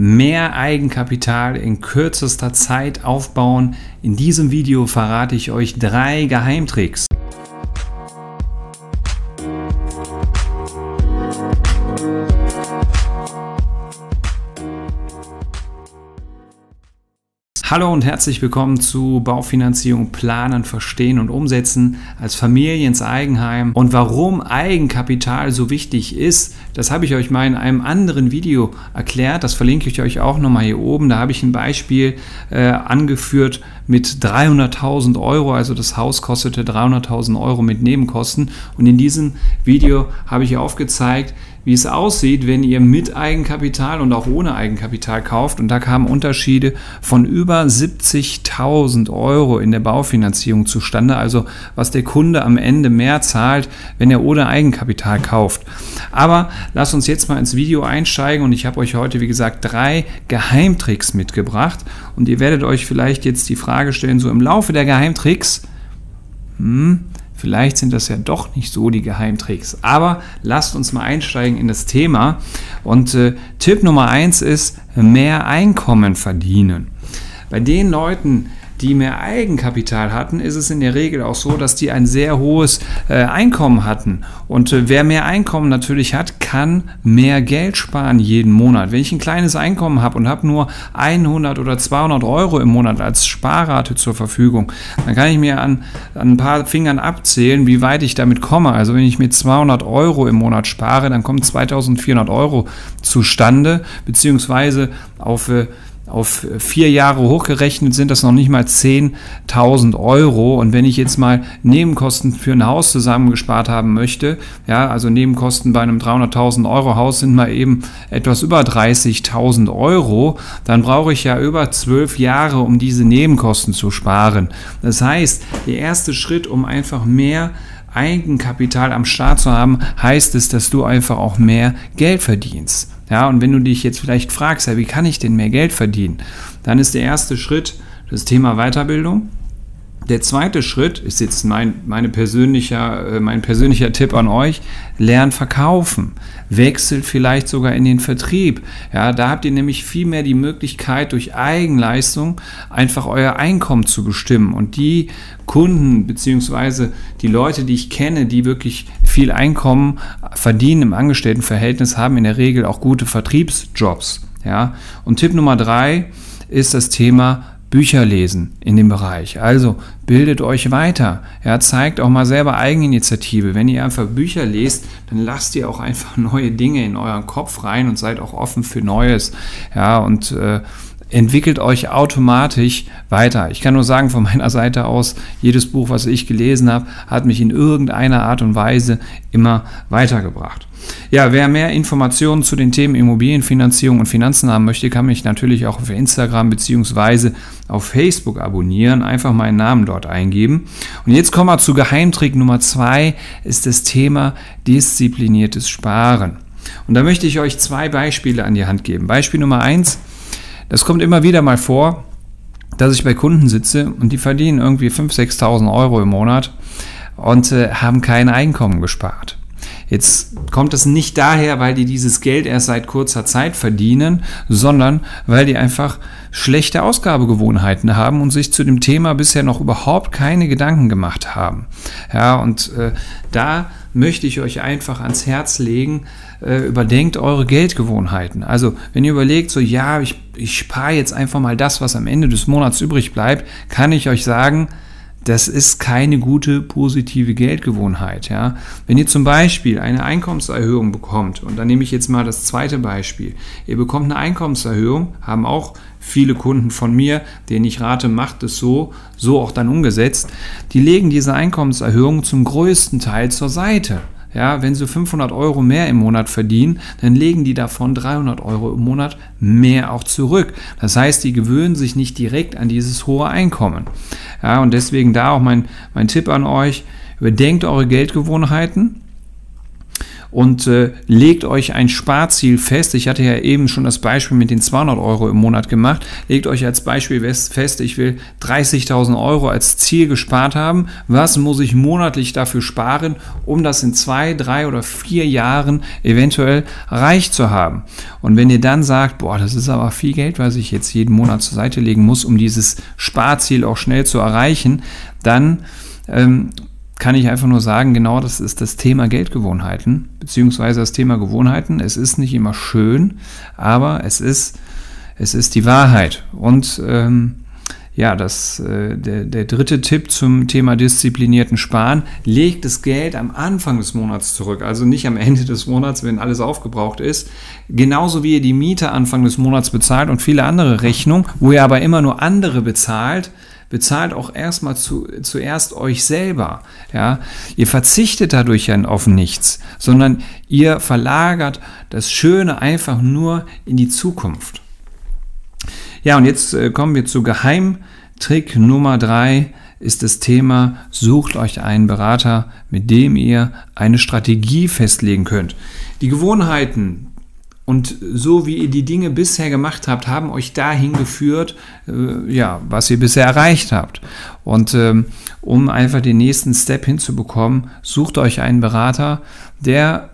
mehr Eigenkapital in kürzester Zeit aufbauen. In diesem Video verrate ich euch drei Geheimtricks. Hallo und herzlich willkommen zu Baufinanzierung planen, verstehen und umsetzen als Familie ins Eigenheim. Und warum Eigenkapital so wichtig ist, das habe ich euch mal in einem anderen Video erklärt. Das verlinke ich euch auch nochmal hier oben. Da habe ich ein Beispiel äh, angeführt mit 300.000 Euro. Also das Haus kostete 300.000 Euro mit Nebenkosten. Und in diesem Video habe ich aufgezeigt, wie es aussieht, wenn ihr mit Eigenkapital und auch ohne Eigenkapital kauft. Und da kamen Unterschiede von über 70.000 Euro in der Baufinanzierung zustande. Also was der Kunde am Ende mehr zahlt, wenn er ohne Eigenkapital kauft. Aber lasst uns jetzt mal ins Video einsteigen und ich habe euch heute, wie gesagt, drei Geheimtricks mitgebracht. Und ihr werdet euch vielleicht jetzt die Frage stellen, so im Laufe der Geheimtricks, hm, Vielleicht sind das ja doch nicht so die Geheimtricks. Aber lasst uns mal einsteigen in das Thema. Und äh, Tipp Nummer eins ist, mehr Einkommen verdienen. Bei den Leuten, die mehr Eigenkapital hatten, ist es in der Regel auch so, dass die ein sehr hohes äh, Einkommen hatten. Und äh, wer mehr Einkommen natürlich hat, kann mehr Geld sparen jeden Monat. Wenn ich ein kleines Einkommen habe und habe nur 100 oder 200 Euro im Monat als Sparrate zur Verfügung, dann kann ich mir an, an ein paar Fingern abzählen, wie weit ich damit komme. Also wenn ich mit 200 Euro im Monat spare, dann kommen 2400 Euro zustande, beziehungsweise auf äh, auf vier Jahre hochgerechnet sind das noch nicht mal 10.000 Euro. Und wenn ich jetzt mal Nebenkosten für ein Haus zusammengespart haben möchte, ja, also Nebenkosten bei einem 300.000 Euro Haus sind mal eben etwas über 30.000 Euro, dann brauche ich ja über zwölf Jahre, um diese Nebenkosten zu sparen. Das heißt, der erste Schritt, um einfach mehr Eigenkapital am Start zu haben, heißt es, dass du einfach auch mehr Geld verdienst. Ja, und wenn du dich jetzt vielleicht fragst, ja, wie kann ich denn mehr Geld verdienen? Dann ist der erste Schritt das Thema Weiterbildung. Der zweite Schritt ist jetzt mein, meine persönlicher, äh, mein persönlicher Tipp an euch. Lernt verkaufen. Wechselt vielleicht sogar in den Vertrieb. Ja, da habt ihr nämlich viel mehr die Möglichkeit, durch Eigenleistung einfach euer Einkommen zu bestimmen. Und die Kunden beziehungsweise die Leute, die ich kenne, die wirklich viel Einkommen verdienen im Angestelltenverhältnis, haben in der Regel auch gute Vertriebsjobs. Ja, und Tipp Nummer drei ist das Thema Bücher lesen in dem Bereich. Also bildet euch weiter. Ja, zeigt auch mal selber Eigeninitiative. Wenn ihr einfach Bücher lest, dann lasst ihr auch einfach neue Dinge in euren Kopf rein und seid auch offen für Neues. Ja, und äh, entwickelt euch automatisch weiter. Ich kann nur sagen, von meiner Seite aus, jedes Buch, was ich gelesen habe, hat mich in irgendeiner Art und Weise immer weitergebracht. Ja, wer mehr Informationen zu den Themen Immobilienfinanzierung und Finanzen haben möchte, kann mich natürlich auch auf Instagram bzw. auf Facebook abonnieren. Einfach meinen Namen dort eingeben. Und jetzt kommen wir zu Geheimtrick Nummer zwei, ist das Thema diszipliniertes Sparen. Und da möchte ich euch zwei Beispiele an die Hand geben. Beispiel Nummer eins das kommt immer wieder mal vor, dass ich bei Kunden sitze und die verdienen irgendwie 5.000, 6.000 Euro im Monat und äh, haben kein Einkommen gespart. Jetzt kommt es nicht daher, weil die dieses Geld erst seit kurzer Zeit verdienen, sondern weil die einfach schlechte Ausgabegewohnheiten haben und sich zu dem Thema bisher noch überhaupt keine Gedanken gemacht haben. Ja, und äh, da möchte ich euch einfach ans Herz legen, äh, überdenkt eure Geldgewohnheiten. Also wenn ihr überlegt, so ja, ich, ich spare jetzt einfach mal das, was am Ende des Monats übrig bleibt, kann ich euch sagen, das ist keine gute positive Geldgewohnheit. Ja? Wenn ihr zum Beispiel eine Einkommenserhöhung bekommt, und dann nehme ich jetzt mal das zweite Beispiel, ihr bekommt eine Einkommenserhöhung, haben auch viele Kunden von mir, denen ich rate, macht es so, so auch dann umgesetzt, die legen diese Einkommenserhöhung zum größten Teil zur Seite. Ja, wenn sie 500 Euro mehr im Monat verdienen, dann legen die davon 300 Euro im Monat mehr auch zurück. Das heißt, die gewöhnen sich nicht direkt an dieses hohe Einkommen. Ja, und deswegen da auch mein, mein Tipp an euch, überdenkt eure Geldgewohnheiten und äh, legt euch ein Sparziel fest. Ich hatte ja eben schon das Beispiel mit den 200 Euro im Monat gemacht. Legt euch als Beispiel fest, ich will 30.000 Euro als Ziel gespart haben. Was muss ich monatlich dafür sparen, um das in zwei, drei oder vier Jahren eventuell reich zu haben? Und wenn ihr dann sagt, boah, das ist aber viel Geld, was ich jetzt jeden Monat zur Seite legen muss, um dieses Sparziel auch schnell zu erreichen, dann ähm, kann ich einfach nur sagen, genau das ist das Thema Geldgewohnheiten, beziehungsweise das Thema Gewohnheiten. Es ist nicht immer schön, aber es ist, es ist die Wahrheit. Und ähm, ja, das, äh, der, der dritte Tipp zum Thema disziplinierten Sparen, legt das Geld am Anfang des Monats zurück, also nicht am Ende des Monats, wenn alles aufgebraucht ist. Genauso wie ihr die Miete Anfang des Monats bezahlt und viele andere Rechnungen, wo ihr aber immer nur andere bezahlt, bezahlt auch erstmal zu, zuerst euch selber. Ja? Ihr verzichtet dadurch ja auf nichts, sondern ihr verlagert das Schöne einfach nur in die Zukunft. Ja, und jetzt äh, kommen wir zu Geheimtrick Nummer drei ist das Thema, sucht euch einen Berater, mit dem ihr eine Strategie festlegen könnt. Die Gewohnheiten, und so wie ihr die Dinge bisher gemacht habt, haben euch dahin geführt, äh, ja, was ihr bisher erreicht habt. Und ähm, um einfach den nächsten Step hinzubekommen, sucht euch einen Berater, der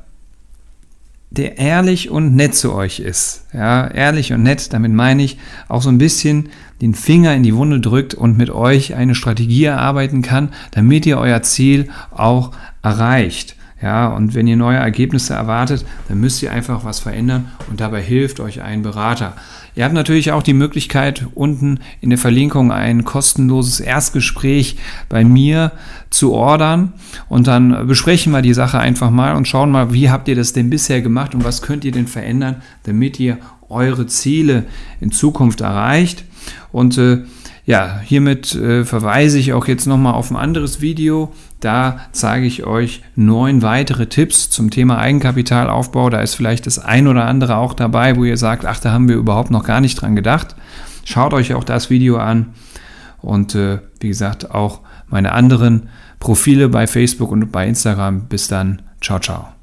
der ehrlich und nett zu euch ist. Ja, ehrlich und nett, damit meine ich auch so ein bisschen den Finger in die Wunde drückt und mit euch eine Strategie erarbeiten kann, damit ihr euer Ziel auch erreicht. Ja, und wenn ihr neue Ergebnisse erwartet, dann müsst ihr einfach was verändern und dabei hilft euch ein Berater. Ihr habt natürlich auch die Möglichkeit, unten in der Verlinkung ein kostenloses Erstgespräch bei mir zu ordern und dann besprechen wir die Sache einfach mal und schauen mal, wie habt ihr das denn bisher gemacht und was könnt ihr denn verändern, damit ihr eure Ziele in Zukunft erreicht. Und äh, ja, hiermit äh, verweise ich auch jetzt nochmal auf ein anderes Video. Da zeige ich euch neun weitere Tipps zum Thema Eigenkapitalaufbau. Da ist vielleicht das ein oder andere auch dabei, wo ihr sagt, ach, da haben wir überhaupt noch gar nicht dran gedacht. Schaut euch auch das Video an. Und äh, wie gesagt, auch meine anderen Profile bei Facebook und bei Instagram. Bis dann. Ciao, ciao.